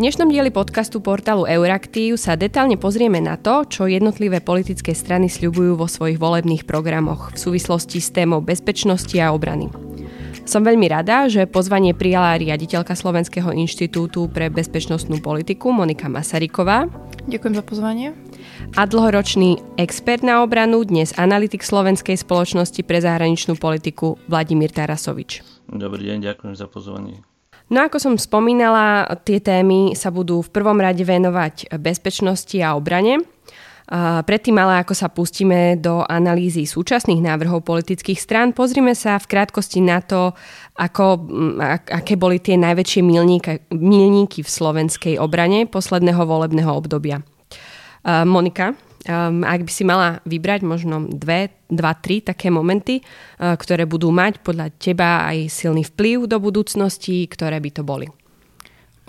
dnešnom dieli podcastu portálu Euraktiv sa detálne pozrieme na to, čo jednotlivé politické strany sľubujú vo svojich volebných programoch v súvislosti s témou bezpečnosti a obrany. Som veľmi rada, že pozvanie prijala riaditeľka Slovenského inštitútu pre bezpečnostnú politiku Monika Masaryková. Ďakujem za pozvanie. A dlhoročný expert na obranu, dnes analytik Slovenskej spoločnosti pre zahraničnú politiku Vladimír Tarasovič. Dobrý deň, ďakujem za pozvanie. No ako som spomínala, tie témy sa budú v prvom rade venovať bezpečnosti a obrane. Predtým ale, ako sa pustíme do analýzy súčasných návrhov politických strán, pozrime sa v krátkosti na to, ako, aké boli tie najväčšie milníky v slovenskej obrane posledného volebného obdobia. Monika, Um, ak by si mala vybrať možno dve, dva, tri také momenty, uh, ktoré budú mať podľa teba aj silný vplyv do budúcnosti, ktoré by to boli?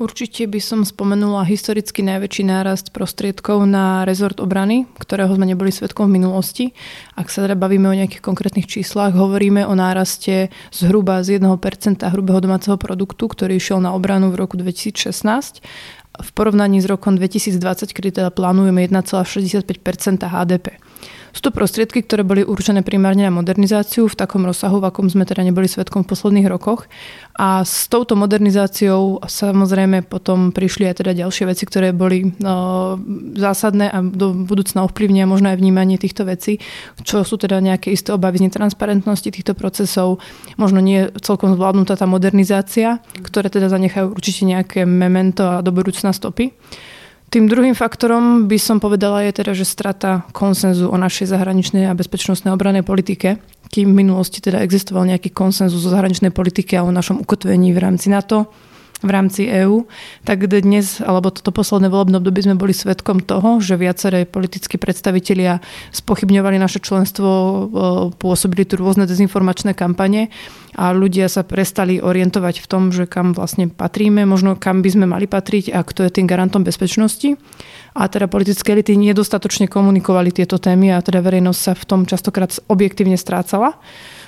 Určite by som spomenula historicky najväčší nárast prostriedkov na rezort obrany, ktorého sme neboli svetkom v minulosti. Ak sa teda bavíme o nejakých konkrétnych číslach, hovoríme o náraste zhruba z 1% hrubého domáceho produktu, ktorý išiel na obranu v roku 2016 v porovnaní s rokom 2020, kedy teda plánujeme 1,65% HDP. Sú to prostriedky, ktoré boli určené primárne na modernizáciu v takom rozsahu, v akom sme teda neboli svetkom v posledných rokoch. A s touto modernizáciou samozrejme potom prišli aj teda ďalšie veci, ktoré boli no, zásadné a do budúcna ovplyvnia možno aj vnímanie týchto vecí, čo sú teda nejaké isté obavy z netransparentnosti týchto procesov, možno nie celkom zvládnutá tá modernizácia, ktoré teda zanechajú určite nejaké memento a do budúcna stopy. Tým druhým faktorom by som povedala je teda, že strata konsenzu o našej zahraničnej a bezpečnostnej obranej politike, kým v minulosti teda existoval nejaký konsenzus o zahraničnej politike a o našom ukotvení v rámci NATO, v rámci EÚ, tak dnes, alebo toto posledné volebné obdobie sme boli svetkom toho, že viaceré politickí predstavitelia spochybňovali naše členstvo, pôsobili tu rôzne dezinformačné kampane a ľudia sa prestali orientovať v tom, že kam vlastne patríme, možno kam by sme mali patriť a kto je tým garantom bezpečnosti. A teda politické elity nedostatočne komunikovali tieto témy a teda verejnosť sa v tom častokrát objektívne strácala.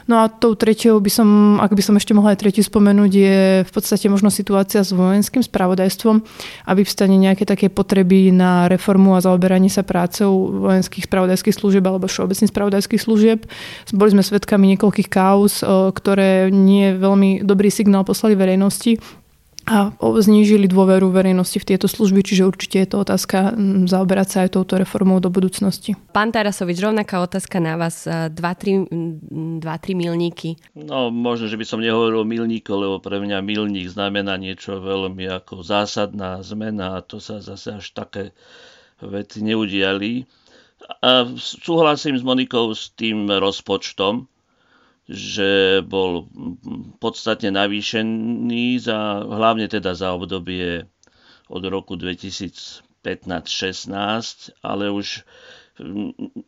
No a tou tretiou by som, ak by som ešte mohla aj tretiu spomenúť, je v podstate možno situácia s vojenským spravodajstvom, aby vstane nejaké také potreby na reformu a zaoberanie sa prácou vojenských spravodajských služieb alebo všeobecných spravodajských služieb. Boli sme svedkami niekoľkých kauz, ktoré nie veľmi dobrý signál poslali verejnosti a znížili dôveru verejnosti v tieto služby, čiže určite je to otázka zaoberať sa aj touto reformou do budúcnosti. Pán Tarasovič, rovnaká otázka na vás. 2-3 milníky. No, možno, že by som nehovoril o milníku, lebo pre mňa milník znamená niečo veľmi ako zásadná zmena a to sa zase až také veci neudiali. A súhlasím s Monikou s tým rozpočtom, že bol podstatne navýšený, za, hlavne teda za obdobie od roku 2015-16, ale už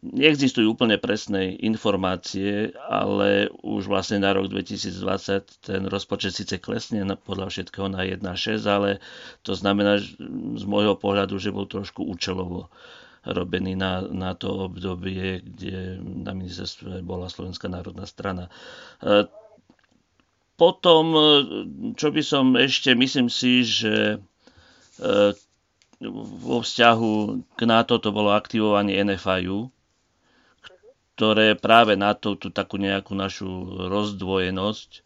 neexistujú úplne presné informácie, ale už vlastne na rok 2020 ten rozpočet síce klesne podľa všetkého na 1,6, ale to znamená z môjho pohľadu, že bol trošku účelovo robený na, na to obdobie, kde na ministerstve bola Slovenská národná strana. E, potom, e, čo by som ešte, myslím si, že e, vo vzťahu k NATO to bolo aktivovanie NFIU, ktoré práve na to, tú takú nejakú našu rozdvojenosť,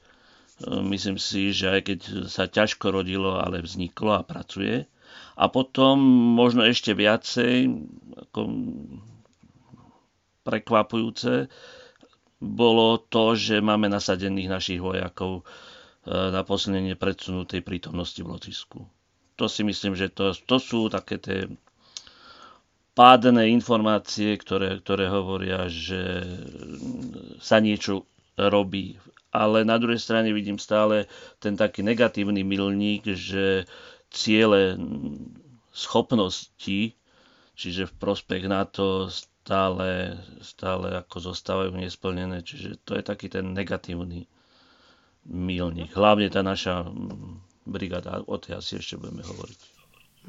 myslím si, že aj keď sa ťažko rodilo, ale vzniklo a pracuje. A potom možno ešte viacej ako prekvapujúce bolo to, že máme nasadených našich vojakov e, na posilnenie predsunutej prítomnosti v Lotisku. To si myslím, že to, to sú také tie pádne informácie, ktoré, ktoré hovoria, že sa niečo robí. Ale na druhej strane vidím stále ten taký negatívny milník, že ciele schopnosti, čiže v prospech NATO stále, stále ako zostávajú nesplnené. Čiže to je taký ten negatívny milník. Hlavne tá naša brigáda, o tej asi ešte budeme hovoriť.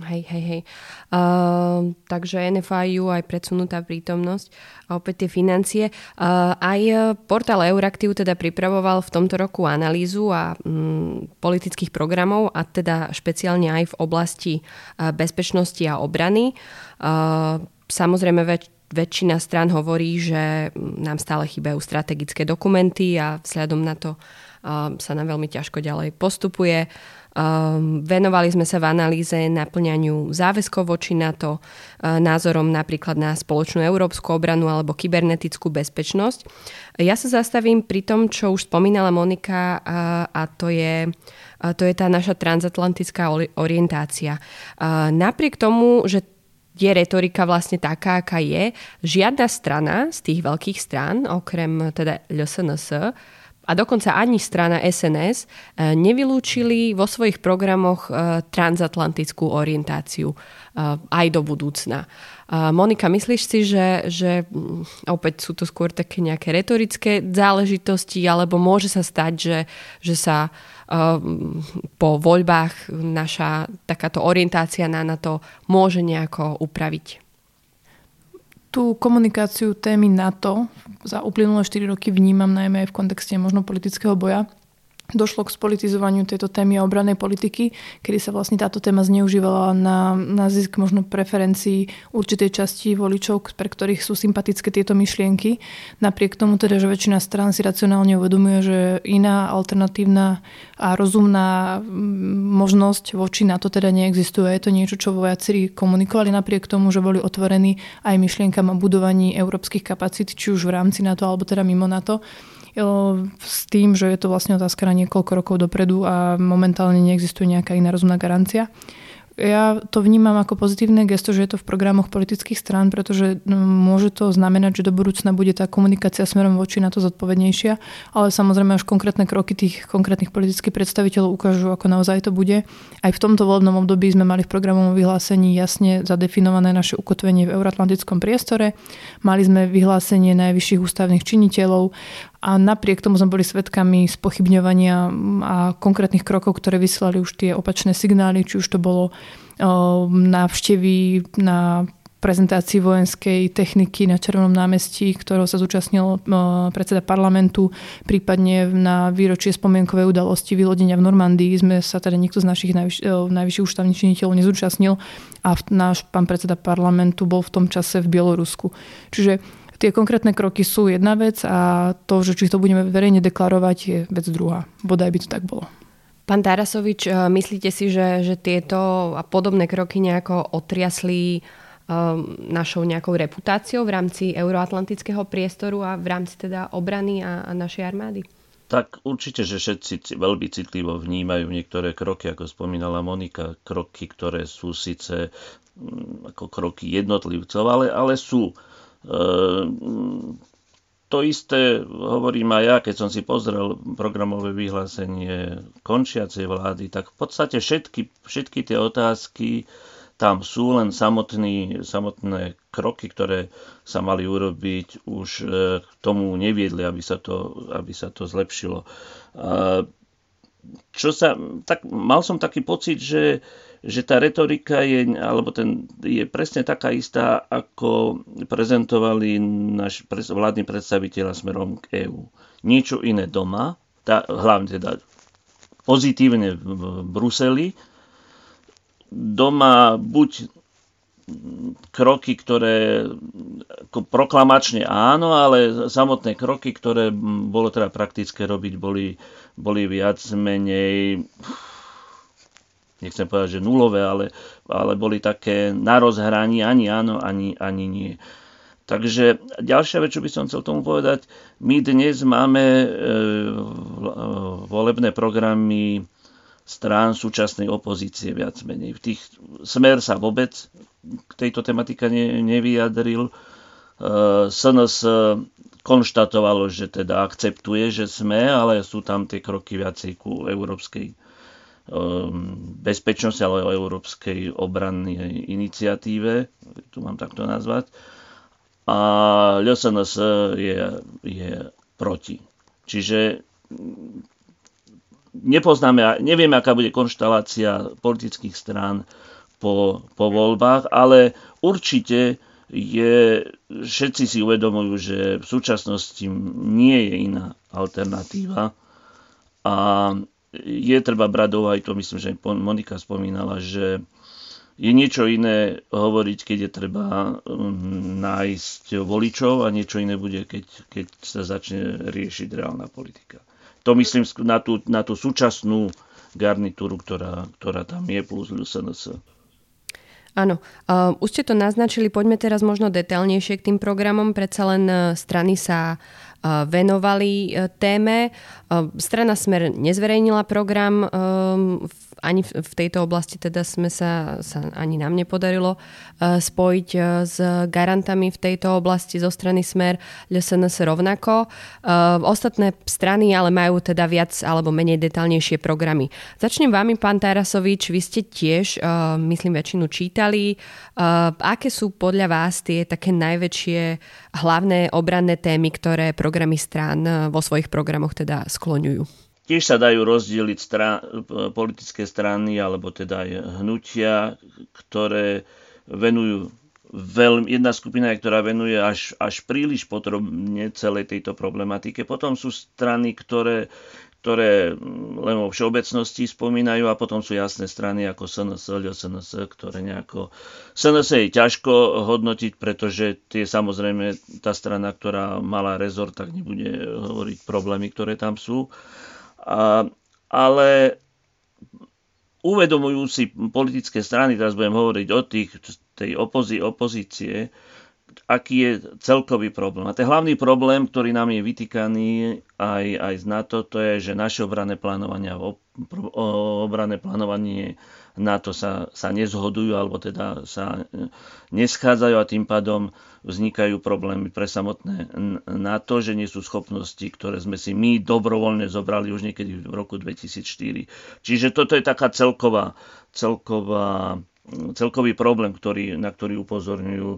Hej, hej, hej. Uh, takže NFIU aj predsunutá prítomnosť a opäť tie financie. Uh, aj portál Euraktiv teda pripravoval v tomto roku analýzu a um, politických programov a teda špeciálne aj v oblasti uh, bezpečnosti a obrany. Uh, samozrejme väč- väčšina strán hovorí, že nám stále chýbajú strategické dokumenty a vzhľadom na to uh, sa nám veľmi ťažko ďalej postupuje. Um, venovali sme sa v analýze naplňaniu záväzkov voči NATO, uh, názorom napríklad na spoločnú európsku obranu alebo kybernetickú bezpečnosť. Ja sa zastavím pri tom, čo už spomínala Monika uh, a to je, uh, to je tá naša transatlantická orientácia. Napriek tomu, že je retorika vlastne taká, aká je, žiadna strana z tých veľkých strán, okrem teda LSNS, a dokonca ani strana SNS e, nevylúčili vo svojich programoch e, transatlantickú orientáciu e, aj do budúcna. Monika, myslíš si, že, že mm, opäť sú to skôr také nejaké retorické záležitosti, alebo môže sa stať, že, že sa po voľbách naša takáto orientácia na NATO môže nejako upraviť? Tú komunikáciu témy NATO za uplynulé 4 roky vnímam najmä aj v kontexte možno politického boja došlo k spolitizovaniu tejto témy obranej politiky, kedy sa vlastne táto téma zneužívala na, na zisk možno preferencií určitej časti voličov, pre ktorých sú sympatické tieto myšlienky. Napriek tomu teda, že väčšina strán si racionálne uvedomuje, že iná alternatívna a rozumná možnosť voči na to teda neexistuje. Je to niečo, čo vojaci komunikovali napriek tomu, že boli otvorení aj myšlienkam o budovaní európskych kapacít, či už v rámci NATO alebo teda mimo NATO s tým, že je to vlastne otázka na niekoľko rokov dopredu a momentálne neexistuje nejaká iná rozumná garancia ja to vnímam ako pozitívne gesto, že je to v programoch politických strán, pretože no, môže to znamenať, že do budúcna bude tá komunikácia smerom voči na to zodpovednejšia, ale samozrejme až konkrétne kroky tých konkrétnych politických predstaviteľov ukážu, ako naozaj to bude. Aj v tomto voľbnom období sme mali v programovom vyhlásení jasne zadefinované naše ukotvenie v euroatlantickom priestore. Mali sme vyhlásenie najvyšších ústavných činiteľov a napriek tomu sme boli svedkami spochybňovania a konkrétnych krokov, ktoré vysielali už tie opačné signály, či už to bolo návštevy na prezentácii vojenskej techniky na Červenom námestí, ktorého sa zúčastnil predseda parlamentu, prípadne na výročie spomienkovej udalosti vylodenia v Normandii sme sa teda nikto z našich najvyš- najvyšších ústavných činiteľov nezúčastnil a náš pán predseda parlamentu bol v tom čase v Bielorusku. Čiže Tie konkrétne kroky sú jedna vec a to, že či to budeme verejne deklarovať, je vec druhá. Bodaj by to tak bolo. Pán Tarasovič, eh, myslíte si, že, že tieto a podobné kroky nejako otriasli um, našou nejakou reputáciou v rámci euroatlantického priestoru a v rámci teda obrany a, a našej armády? Tak určite, že všetci veľmi citlivo vnímajú niektoré kroky, ako spomínala Monika, kroky, ktoré sú síce mm, ako kroky jednotlivcov, ale, ale sú to isté hovorím aj ja, keď som si pozrel programové vyhlásenie končiacej vlády, tak v podstate všetky, všetky tie otázky tam sú, len samotný, samotné kroky, ktoré sa mali urobiť, už e, k tomu neviedli, aby sa to, aby sa to zlepšilo. Čo sa, tak, mal som taký pocit, že že tá retorika je, alebo ten, je presne taká istá, ako prezentovali náš vládni predstaviteľa smerom k EÚ. Niečo iné doma, tá, hlavne teda pozitívne v Bruseli, doma buď kroky, ktoré proklamačne áno, ale samotné kroky, ktoré bolo teda praktické robiť, boli, boli viac menej nechcem povedať, že nulové, ale, ale boli také na rozhraní, ani áno, ani, ani nie. Takže ďalšia vec, čo by som chcel tomu povedať, my dnes máme e, volebné programy strán súčasnej opozície viac menej. V tých smer sa vôbec k tejto tematike ne, nevyjadril. E, SNS konštatovalo, že teda akceptuje, že sme, ale sú tam tie kroky viacej ku európskej bezpečnosti alebo Európskej obrannej iniciatíve, tu mám takto nazvať. A LSNS je, je proti. Čiže nepoznáme, nevieme, aká bude konštalácia politických strán po, po voľbách, ale určite je, všetci si uvedomujú, že v súčasnosti nie je iná alternatíva a je treba brať do aj to, myslím, že Monika spomínala, že je niečo iné hovoriť, keď je treba um, nájsť voličov a niečo iné bude, keď, keď sa začne riešiť reálna politika. To myslím na tú, na tú súčasnú garnitúru, ktorá, ktorá tam je, plus LSNS. Áno, uh, už ste to naznačili, poďme teraz možno detailnejšie k tým programom, predsa len uh, strany sa uh, venovali uh, téme. Uh, strana Smer nezverejnila program v ani v, tejto oblasti teda sme sa, sa ani nám nepodarilo spojiť s garantami v tejto oblasti zo strany Smer, LSNS rovnako. Ostatné strany ale majú teda viac alebo menej detálnejšie programy. Začnem vami, pán Tarasovič, vy ste tiež, myslím, väčšinu čítali. Aké sú podľa vás tie také najväčšie hlavné obranné témy, ktoré programy strán uh, vo svojich programoch teda skloňujú? Tiež sa dajú rozdeliť strá- politické strany alebo teda aj hnutia, ktoré venujú veľmi, jedna skupina, ktorá venuje až, až príliš podrobne celej tejto problematike. Potom sú strany, ktoré, ktoré len vo všeobecnosti spomínajú a potom sú jasné strany ako SNS, SNS, ktoré nejako... SNS je ťažko hodnotiť, pretože tie samozrejme tá strana, ktorá mala rezort, tak nebude hovoriť problémy, ktoré tam sú. A, ale uvedomujú si politické strany, teraz budem hovoriť o tých, tej opozí, opozície, aký je celkový problém. A ten hlavný problém, ktorý nám je vytýkaný aj, aj z NATO, to je, že naše obranné plánovanie, obranné plánovanie NATO sa, sa nezhodujú alebo teda sa neschádzajú a tým pádom vznikajú problémy pre samotné NATO, že nie sú schopnosti, ktoré sme si my dobrovoľne zobrali už niekedy v roku 2004. Čiže toto je taká celková, celková, celkový problém, ktorý, na ktorý upozorňujú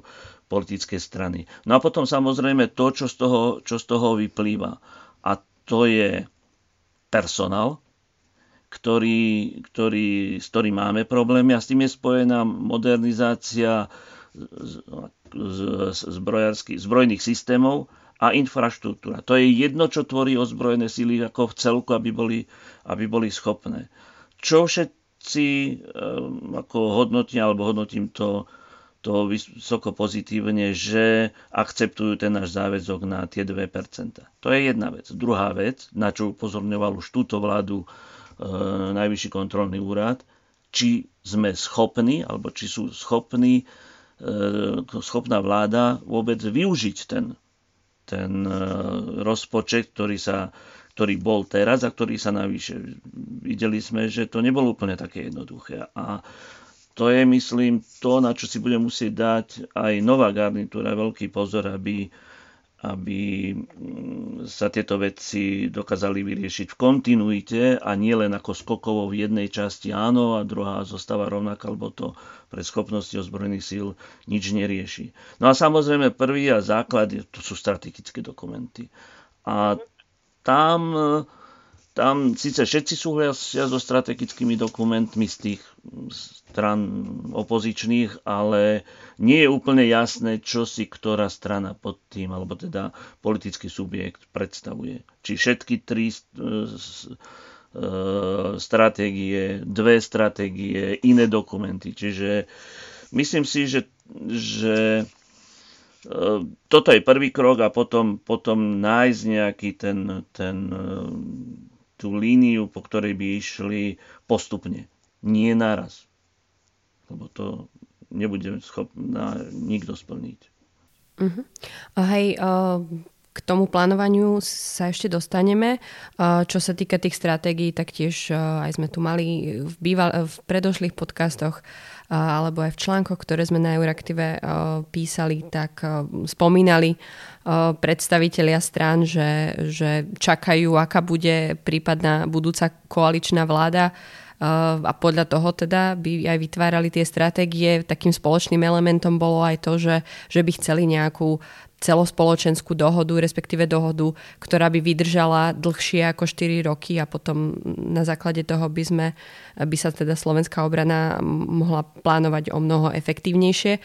politické strany. No a potom samozrejme to, čo z toho, čo z toho vyplýva. A to je personál, ktorý, ktorý, s ktorým máme problémy a s tým je spojená modernizácia zbrojných systémov a infraštruktúra. To je jedno, čo tvorí ozbrojené síly ako v celku, aby boli, aby boli schopné. Čo všetci ehm, ako hodnotia, alebo hodnotím to, to vysoko pozitívne, že akceptujú ten náš záväzok na tie 2%. To je jedna vec. Druhá vec, na čo upozorňoval už túto vládu E, najvyšší kontrolný úrad, či sme schopní, alebo či sú schopní, e, schopná vláda vôbec využiť ten, ten e, rozpočet, ktorý, sa, ktorý bol teraz a ktorý sa navýše. Videli sme, že to nebolo úplne také jednoduché. A to je, myslím, to, na čo si bude musieť dať aj nová garnitúra veľký pozor, aby aby mm, sa tieto veci dokázali vyriešiť v kontinuite a nie len ako skokovo v jednej časti áno a druhá zostáva rovnaká, alebo to pre schopnosti ozbrojených síl nič nerieši. No a samozrejme prvý a základ to sú strategické dokumenty. A tam tam síce všetci súhlasia so strategickými dokumentmi z tých stran opozičných, ale nie je úplne jasné, čo si ktorá strana pod tým, alebo teda politický subjekt predstavuje. Či všetky tri e, stratégie, dve stratégie, iné dokumenty. Čiže myslím si, že, že e, toto je prvý krok a potom, potom nájsť nejaký ten, ten tú líniu, po ktorej by išli postupne, nie naraz. Lebo to nebude schopná nikto splniť. Uh-huh. Hej, uh, k tomu plánovaniu sa ešte dostaneme. Uh, čo sa týka tých stratégií, tak tiež uh, aj sme tu mali v, býval, v predošlých podcastoch alebo aj v článkoch, ktoré sme na Euraktive písali, tak spomínali predstavitelia strán, že, že čakajú, aká bude prípadná budúca koaličná vláda a podľa toho teda by aj vytvárali tie stratégie. Takým spoločným elementom bolo aj to, že, že by chceli nejakú celospoločenskú dohodu, respektíve dohodu, ktorá by vydržala dlhšie ako 4 roky a potom na základe toho by, sme, by sa teda slovenská obrana mohla plánovať o mnoho efektívnejšie.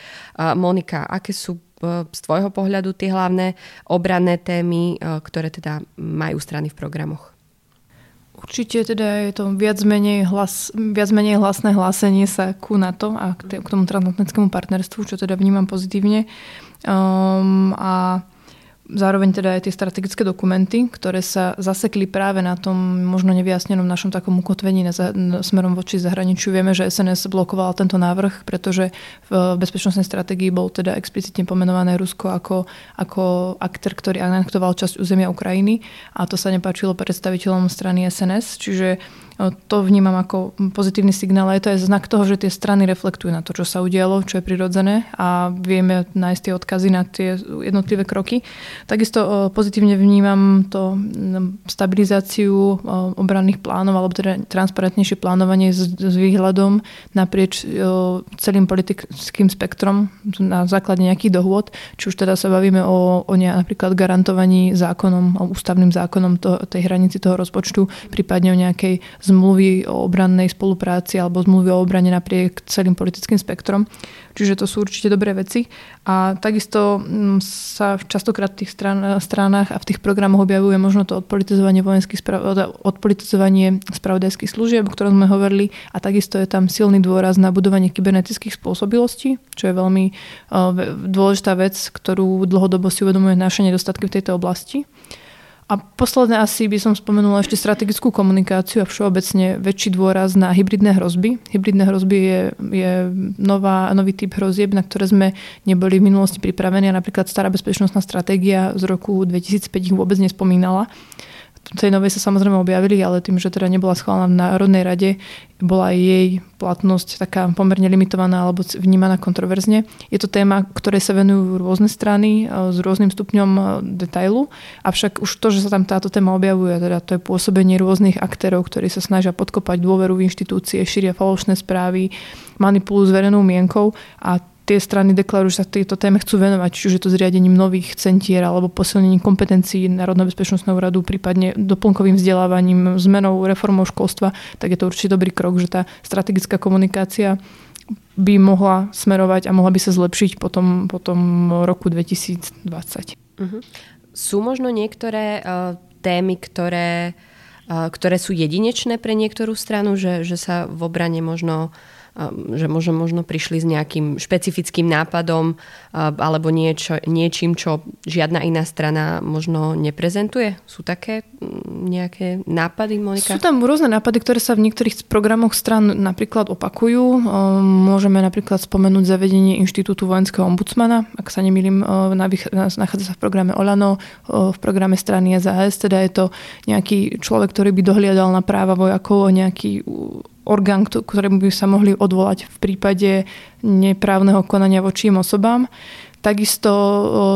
Monika, aké sú e, z tvojho pohľadu tie hlavné obranné témy, e, ktoré teda majú strany v programoch? Určite teda je to viac menej, hlas, viac menej hlasné hlásenie sa ku NATO a k, tomu transatlantickému partnerstvu, čo teda vnímam pozitívne. Um, a Zároveň teda aj tie strategické dokumenty, ktoré sa zasekli práve na tom možno nevyjasnenom našom takom ukotvení na, na, smerom voči zahraničiu. Vieme, že SNS blokoval tento návrh, pretože v bezpečnostnej stratégii bol teda explicitne pomenované Rusko ako, ako aktor, ktorý anektoval časť územia Ukrajiny a to sa nepáčilo predstaviteľom strany SNS, čiže to vnímam ako pozitívny signál a je to aj znak toho, že tie strany reflektujú na to, čo sa udialo, čo je prirodzené a vieme nájsť tie odkazy na tie jednotlivé kroky. Takisto pozitívne vnímam to stabilizáciu obranných plánov alebo teda transparentnejšie plánovanie s, výhľadom naprieč celým politickým spektrom na základe nejakých dohôd, či už teda sa bavíme o, o ne, napríklad garantovaní zákonom, ústavným zákonom to, tej hranici toho rozpočtu, prípadne o nejakej zmluvy o obrannej spolupráci alebo zmluvy o obrane napriek celým politickým spektrom. Čiže to sú určite dobré veci. A takisto mm, sa častokrát v tých stran, stranách a v tých programoch objavuje možno to odpolitizovanie vojenských odpolitizovanie spravodajských služieb, o ktorom sme hovorili. A takisto je tam silný dôraz na budovanie kybernetických spôsobilostí, čo je veľmi dôležitá vec, ktorú dlhodobo si uvedomuje naše nedostatky v tejto oblasti. A posledné asi by som spomenula ešte strategickú komunikáciu a všeobecne väčší dôraz na hybridné hrozby. Hybridné hrozby je, je nová, nový typ hrozieb, na ktoré sme neboli v minulosti pripravení a napríklad stará bezpečnostná stratégia z roku 2005 ich vôbec nespomínala tej novej sa samozrejme objavili, ale tým, že teda nebola schválená v Národnej rade, bola jej platnosť taká pomerne limitovaná alebo vnímaná kontroverzne. Je to téma, ktorej sa venujú rôzne strany e, s rôznym stupňom e, detailu, avšak už to, že sa tam táto téma objavuje, teda to je pôsobenie rôznych aktérov, ktorí sa snažia podkopať dôveru v inštitúcie, šíria falošné správy, manipulujú s verejnou mienkou a tie strany deklarujú, že sa tejto téme chcú venovať, či už je to zriadením nových centier alebo posilnením kompetencií Národného bezpečnostného úradu, prípadne doplnkovým vzdelávaním, zmenou, reformou školstva, tak je to určite dobrý krok, že tá strategická komunikácia by mohla smerovať a mohla by sa zlepšiť potom, potom roku 2020. Uh-huh. Mhm. Sú možno niektoré uh, témy, ktoré, uh, ktoré sú jedinečné pre niektorú stranu, že, že sa v obrane možno uh, že možno, možno prišli s nejakým špecifickým nápadom alebo niečo, niečím, čo žiadna iná strana možno neprezentuje? Sú také nejaké nápady, Monika? Sú tam rôzne nápady, ktoré sa v niektorých programoch stran napríklad opakujú. Môžeme napríklad spomenúť zavedenie Inštitútu vojenského ombudsmana, ak sa nemýlim, nachádza sa v programe Olano, v programe strany SAS, teda je to nejaký človek, ktorý by dohliadal na práva vojakov, nejaký orgán, ktorému by sa mohli odvolať v prípade neprávneho konania voči im osobám. Takisto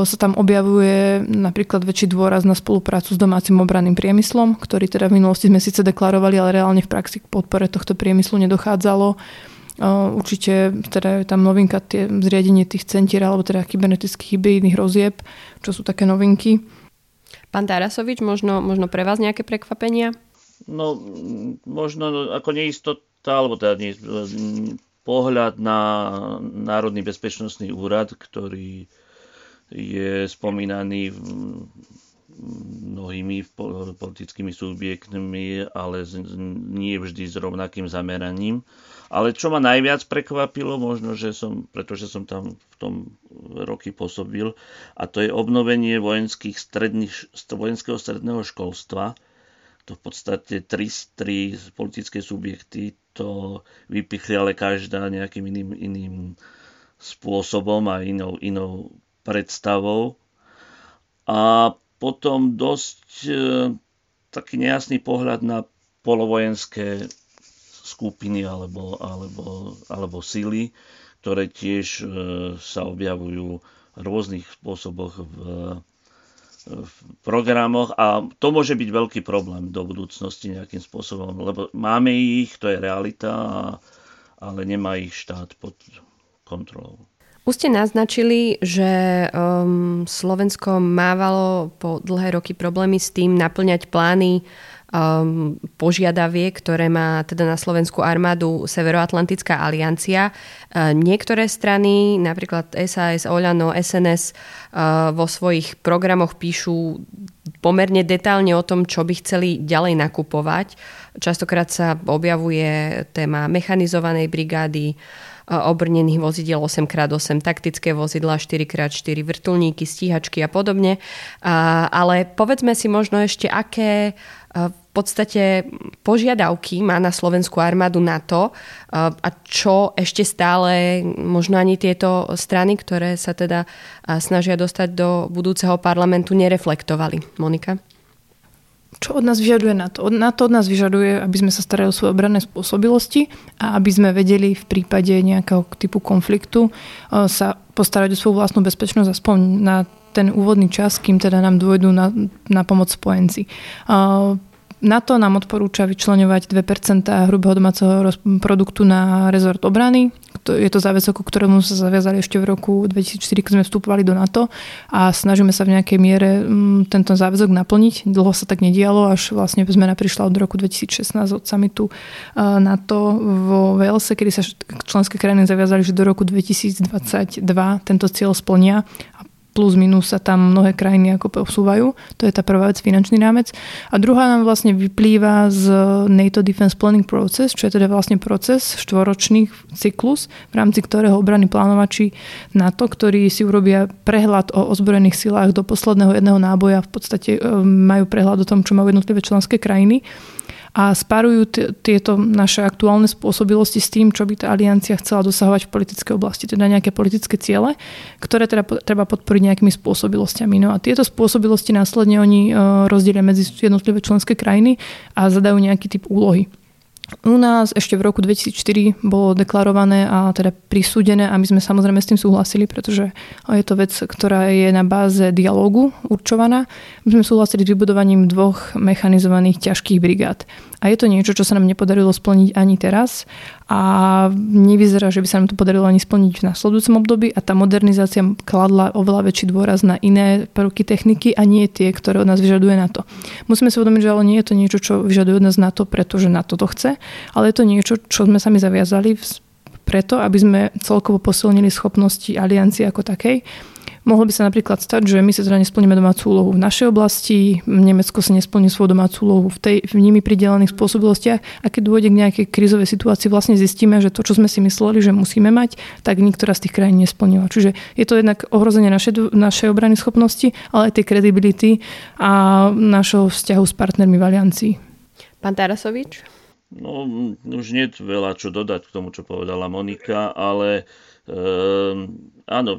sa tam objavuje napríklad väčší dôraz na spoluprácu s domácim obranným priemyslom, ktorý teda v minulosti sme síce deklarovali, ale reálne v praxi k podpore tohto priemyslu nedochádzalo. Určite teda je tam novinka tie, zriadenie tých centier alebo teda kybernetických hybridných rozieb, čo sú také novinky. Pán Tarasovič, možno, možno pre vás nejaké prekvapenia? No, možno ako neistota, alebo teda nie, pohľad na Národný bezpečnostný úrad, ktorý je spomínaný mnohými politickými subjektmi, ale nie vždy s rovnakým zameraním. Ale čo ma najviac prekvapilo, možno, že som, pretože som tam v tom roky pôsobil, a to je obnovenie vojenských stredných, vojenského stredného školstva, to v podstate tri, tri politické subjekty to vypichli, ale každá nejakým iným, iným spôsobom a inou, inou predstavou. A potom dosť e, taký nejasný pohľad na polovojenské skupiny alebo, alebo, alebo sily, ktoré tiež e, sa objavujú v rôznych spôsoboch v v programoch a to môže byť veľký problém do budúcnosti nejakým spôsobom, lebo máme ich, to je realita, ale nemá ich štát pod kontrolou. Už ste naznačili, že um, Slovensko mávalo po dlhé roky problémy s tým naplňať plány um, požiadaviek, ktoré má teda na Slovenskú armádu Severoatlantická aliancia. Uh, niektoré strany, napríklad SAS, Oľano, SNS, uh, vo svojich programoch píšu pomerne detálne o tom, čo by chceli ďalej nakupovať. Častokrát sa objavuje téma mechanizovanej brigády, obrnených vozidiel 8x8, taktické vozidla 4x4, vrtulníky, stíhačky a podobne. Ale povedzme si možno ešte, aké v podstate požiadavky má na slovenskú armádu NATO a čo ešte stále možno ani tieto strany, ktoré sa teda snažia dostať do budúceho parlamentu, nereflektovali. Monika? Čo od nás vyžaduje na to? Na to od nás vyžaduje, aby sme sa starali o svoje obranné spôsobilosti a aby sme vedeli v prípade nejakého typu konfliktu e, sa postarať o svoju vlastnú bezpečnosť aspoň na ten úvodný čas, kým teda nám dôjdu na, na pomoc spojenci. E, NATO nám odporúča vyčlenovať 2% hrubého domáceho produktu na rezort obrany. Je to záväzok, ku ktorému sa zaviazali ešte v roku 2004, keď sme vstupovali do NATO a snažíme sa v nejakej miere mm, tento záväzok naplniť. Dlho sa tak nedialo, až vlastne zmena prišla od roku 2016 od samitu e, NATO vo Velse, kedy sa členské krajiny zaviazali, že do roku 2022 tento cieľ splnia plus minus sa tam mnohé krajiny ako posúvajú. To je tá prvá vec, finančný rámec. A druhá nám vlastne vyplýva z NATO Defense Planning Process, čo je teda vlastne proces, štvoročný cyklus, v rámci ktorého obrany plánovači NATO, ktorí si urobia prehľad o ozbrojených silách do posledného jedného náboja, v podstate e, majú prehľad o tom, čo majú jednotlivé členské krajiny a sparujú t- tieto naše aktuálne spôsobilosti s tým, čo by tá aliancia chcela dosahovať v politickej oblasti, teda nejaké politické ciele, ktoré teda po- treba podporiť nejakými spôsobilosťami. No a tieto spôsobilosti následne oni e, rozdielia medzi jednotlivé členské krajiny a zadajú nejaký typ úlohy. U nás ešte v roku 2004 bolo deklarované a teda prisúdené a my sme samozrejme s tým súhlasili, pretože je to vec, ktorá je na báze dialógu určovaná. My sme súhlasili s vybudovaním dvoch mechanizovaných ťažkých brigád. A je to niečo, čo sa nám nepodarilo splniť ani teraz. A nevyzerá, že by sa nám to podarilo ani splniť v následujúcom období. A tá modernizácia kladla oveľa väčší dôraz na iné prvky techniky a nie tie, ktoré od nás vyžaduje na to. Musíme si uvedomiť, že ale nie je to niečo, čo vyžaduje od nás na to, pretože na to to chce, ale je to niečo, čo sme sami zaviazali preto, aby sme celkovo posilnili schopnosti aliancie ako takej Mohlo by sa napríklad stať, že my si teda nesplníme domácu úlohu v našej oblasti, Nemecko si nesplní svoju domácu úlohu v, tej, v nimi pridelených spôsobilostiach a keď dôjde k nejakej krizovej situácii, vlastne zistíme, že to, čo sme si mysleli, že musíme mať, tak niektorá z tých krajín nesplnila. Čiže je to jednak ohrozenie našej, našej obrany schopnosti, ale aj tej kredibility a našho vzťahu s partnermi v aliancii. Pán Tarasovič? No, už nie je veľa čo dodať k tomu, čo povedala Monika, ale e, áno,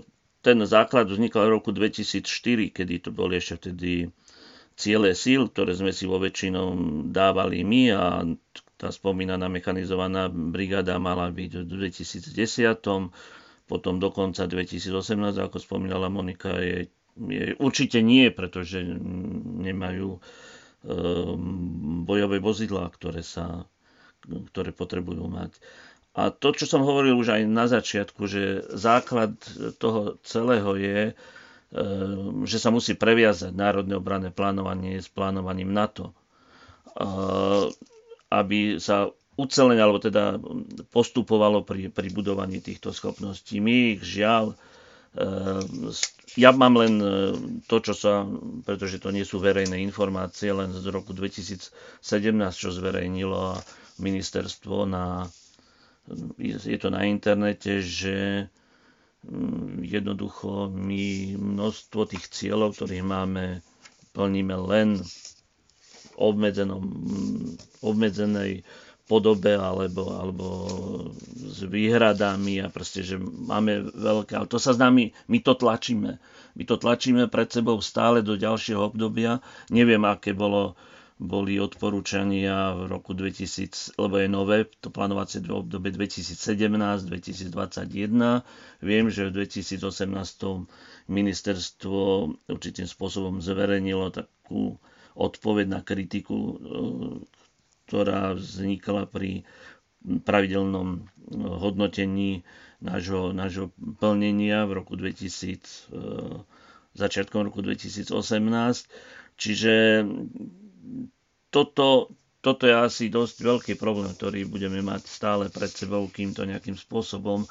ten základ vznikol v roku 2004, kedy to boli ešte vtedy ciele síl, ktoré sme si vo väčšinou dávali my a tá spomínaná mechanizovaná brigáda mala byť v 2010, potom do konca 2018, ako spomínala Monika, je, je určite nie, pretože nemajú um, bojové vozidlá, ktoré, sa, ktoré potrebujú mať. A to, čo som hovoril už aj na začiatku, že základ toho celého je, e, že sa musí previazať národné obranné plánovanie s plánovaním NATO. E, aby sa ucelenie, alebo teda postupovalo pri, pri budovaní týchto schopností. My ich žiaľ, e, ja mám len to, čo sa, pretože to nie sú verejné informácie, len z roku 2017, čo zverejnilo ministerstvo na je to na internete, že mm, jednoducho my množstvo tých cieľov, ktorých máme, plníme len v obmedzenom, obmedzenej podobe alebo, alebo s výhradami a proste, že máme veľké, ale to sa s nami, my to tlačíme. My to tlačíme pred sebou stále do ďalšieho obdobia. Neviem, aké bolo boli odporúčania v roku 2000, lebo je nové, to plánovacie obdobie 2017-2021. Viem, že v 2018 ministerstvo určitým spôsobom zverejnilo takú odpoveď na kritiku, e, ktorá vznikla pri pravidelnom hodnotení nášho, nášho plnenia v roku 2000, začiatkom roku 2018. Čiže toto, toto je asi dosť veľký problém, ktorý budeme mať stále pred sebou, kým to nejakým spôsobom.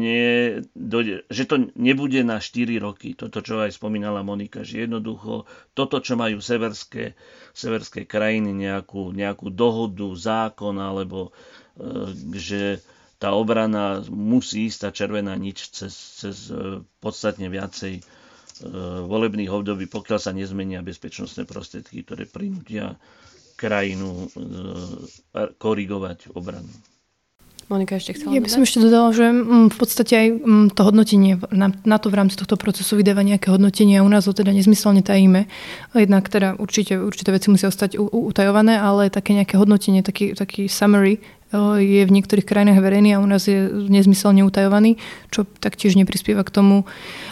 Nie, dojde, že to nebude na 4 roky, toto, čo aj spomínala Monika, že jednoducho toto, čo majú severské, severské krajiny, nejakú, nejakú dohodu, zákon, alebo e, že tá obrana musí ísť tá červená nič cez, cez e, podstatne viacej e, volebných období, pokiaľ sa nezmenia bezpečnostné prostriedky, ktoré prinútia krajinu korigovať obranu. Monika ešte chcela Ja by som ešte dodala, že mm, v podstate aj mm, to hodnotenie, na, na to v rámci tohto procesu vydáva nejaké hodnotenie a u nás ho teda nezmyselne tajíme. Jednak teda určite, určité veci musia ostať utajované, ale také nejaké hodnotenie, taký, taký summary je v niektorých krajinách verejný a u nás je nezmyselne utajovaný, čo taktiež neprispieva k tomu.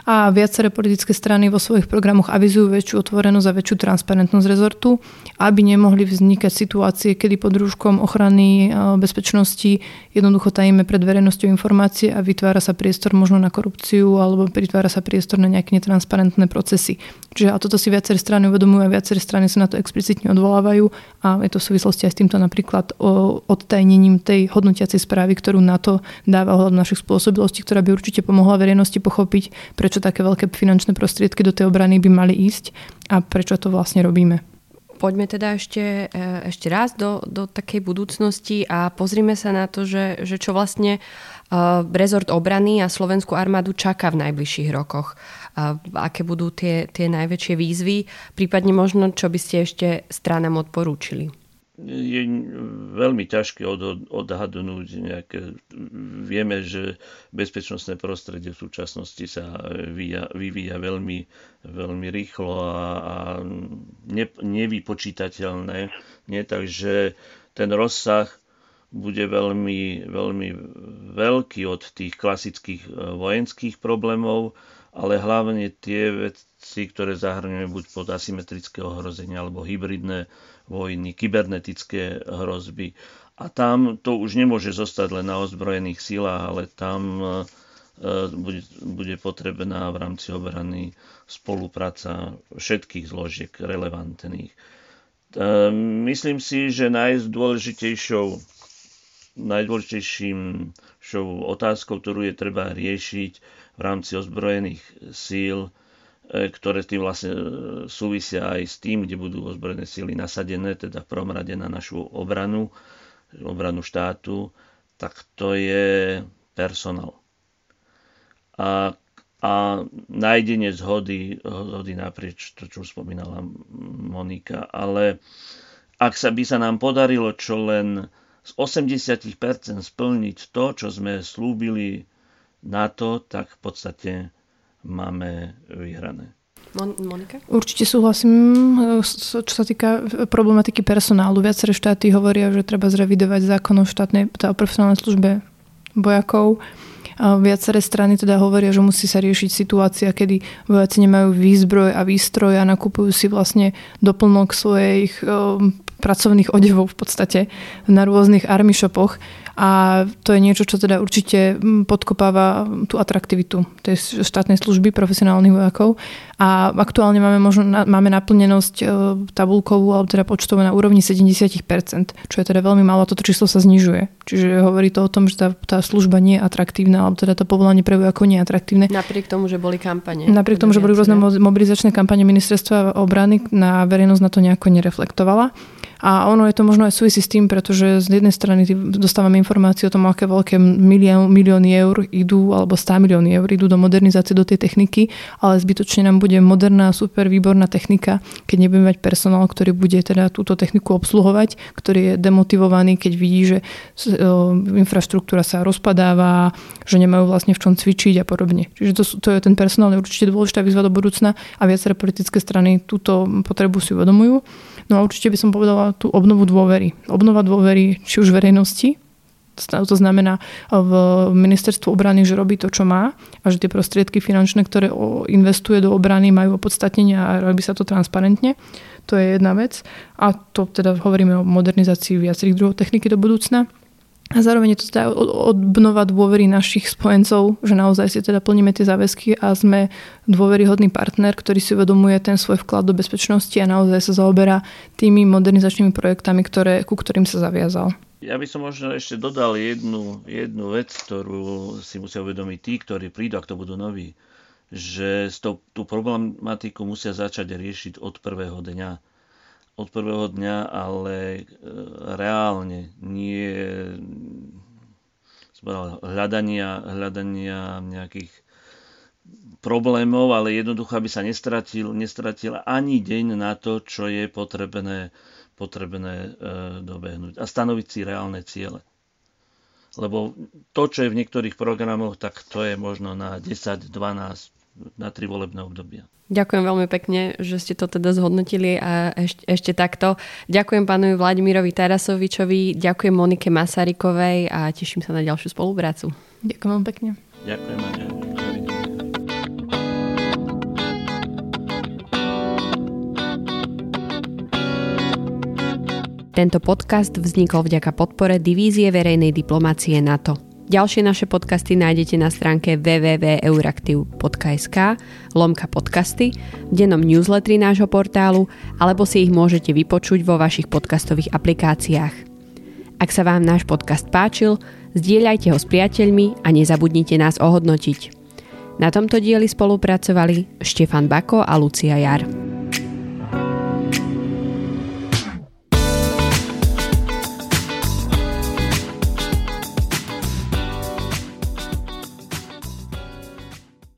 A viaceré politické strany vo svojich programoch avizujú väčšiu otvorenosť a väčšiu transparentnosť rezortu, aby nemohli vznikať situácie, kedy pod rúškom ochrany bezpečnosti jednoducho tajíme pred verejnosťou informácie a vytvára sa priestor možno na korupciu alebo vytvára sa priestor na nejaké netransparentné procesy. Čiže a toto si viaceré strany uvedomujú a viaceré strany sa na to explicitne odvolávajú a je to v súvislosti aj s týmto napríklad odtajnením tej hodnotiacej správy, ktorú na to dáva ohľad našich spôsobilostí, ktorá by určite pomohla verejnosti pochopiť, prečo také veľké finančné prostriedky do tej obrany by mali ísť a prečo to vlastne robíme. Poďme teda ešte, e, ešte raz do, do takej budúcnosti a pozrime sa na to, že, že čo vlastne uh, rezort obrany a Slovenskú armádu čaká v najbližších rokoch. Uh, aké budú tie, tie najväčšie výzvy, prípadne možno, čo by ste ešte stranám odporúčili je veľmi ťažké od, odhadnúť nejaké... Vieme, že bezpečnostné prostredie v súčasnosti sa vyvíja, vyvíja veľmi, veľmi rýchlo a, a ne, nevypočítateľné. Nie? Takže ten rozsah bude veľmi, veľmi veľký od tých klasických e, vojenských problémov, ale hlavne tie veci, ktoré zahrňujú buď pod asymetrické ohrozenia alebo hybridné vojny, kybernetické hrozby. A tam to už nemôže zostať len na ozbrojených silách, ale tam e, bude, bude potrebná v rámci obrany spolupráca všetkých zložiek relevantných. E, myslím si, že najdôležitejšou najdôležitejším otázkou, ktorú je treba riešiť v rámci ozbrojených síl, E, ktoré tým vlastne e, súvisia aj s tým, kde budú ozbrojené síly nasadené, teda v prvom rade na našu obranu, obranu štátu, tak to je personál. A, a nájdenie zhody, zhody naprieč, to čo už spomínala Monika, ale ak sa by sa nám podarilo čo len z 80% splniť to, čo sme slúbili na to, tak v podstate máme vyhrané. Monika? Určite súhlasím, čo sa týka problematiky personálu. Viaceré štáty hovoria, že treba zrevidovať zákon o štátnej teda o profesionálnej službe vojakov. Viaceré strany teda hovoria, že musí sa riešiť situácia, kedy vojaci nemajú výzbroj a výstroj a nakupujú si vlastne doplnok svojich pracovných odevov v podstate na rôznych army shopoch a to je niečo, čo teda určite mm, podkopáva tú atraktivitu tej štátnej služby profesionálnych vojakov. A aktuálne máme, možno, máme naplnenosť e, tabulkovú alebo teda počtovú na úrovni 70%, čo je teda veľmi málo, toto číslo sa znižuje. Čiže hovorí to o tom, že tá, tá služba nie je atraktívna, alebo teda to povolanie pre vojakov nie je atraktívne. Napriek tomu, že boli kampane. Napriek tomu, že boli rôzne mobilizačné kampane ministerstva obrany, na verejnosť na to nejako nereflektovala. A ono je to možno aj súvisí s tým, pretože z jednej strany dostávame informácie o tom, aké veľké milión, milióny eur idú, alebo 100 milióny eur idú do modernizácie do tej techniky, ale zbytočne nám bude moderná, super výborná technika, keď nebudeme mať personál, ktorý bude teda túto techniku obsluhovať, ktorý je demotivovaný, keď vidí, že infraštruktúra sa rozpadáva, že nemajú vlastne v čom cvičiť a podobne. Čiže to, to je ten personál je určite dôležitá výzva do budúcna a viaceré politické strany túto potrebu si uvedomujú. No a určite by som povedala tú obnovu dôvery. Obnova dôvery či už verejnosti, to znamená v ministerstvu obrany, že robí to, čo má a že tie prostriedky finančné, ktoré investuje do obrany, majú opodstatnenie a robí sa to transparentne. To je jedna vec. A to teda hovoríme o modernizácii viacerých druhov techniky do budúcna. A zároveň je to teda obnova dôvery našich spojencov, že naozaj si teda plníme tie záväzky a sme dôveryhodný partner, ktorý si uvedomuje ten svoj vklad do bezpečnosti a naozaj sa zaoberá tými modernizačnými projektami, ktoré, ku ktorým sa zaviazal. Ja by som možno ešte dodal jednu, jednu vec, ktorú si musia uvedomiť tí, ktorí prídu, ak to budú noví, že tú problematiku musia začať riešiť od prvého dňa od prvého dňa, ale e, reálne, nie hľadania, hľadania nejakých problémov, ale jednoducho, aby sa nestratil, nestratil ani deň na to, čo je potrebné, potrebné e, dobehnúť a stanoviť si reálne ciele. Lebo to, čo je v niektorých programoch, tak to je možno na 10, 12, na tri volebné obdobia. Ďakujem veľmi pekne, že ste to teda zhodnotili a ešte, ešte takto. Ďakujem pánovi Vladimirovi Tarasovičovi, ďakujem Monike Masarykovej a teším sa na ďalšiu spoluprácu. Ďakujem veľmi pekne. Ďakujem. Tento podcast vznikol vďaka podpore Divízie verejnej diplomácie NATO. Ďalšie naše podcasty nájdete na stránke www.euraktiv.sk lomka podcasty, v dennom newsletteri nášho portálu alebo si ich môžete vypočuť vo vašich podcastových aplikáciách. Ak sa vám náš podcast páčil, zdieľajte ho s priateľmi a nezabudnite nás ohodnotiť. Na tomto dieli spolupracovali Štefan Bako a Lucia Jar.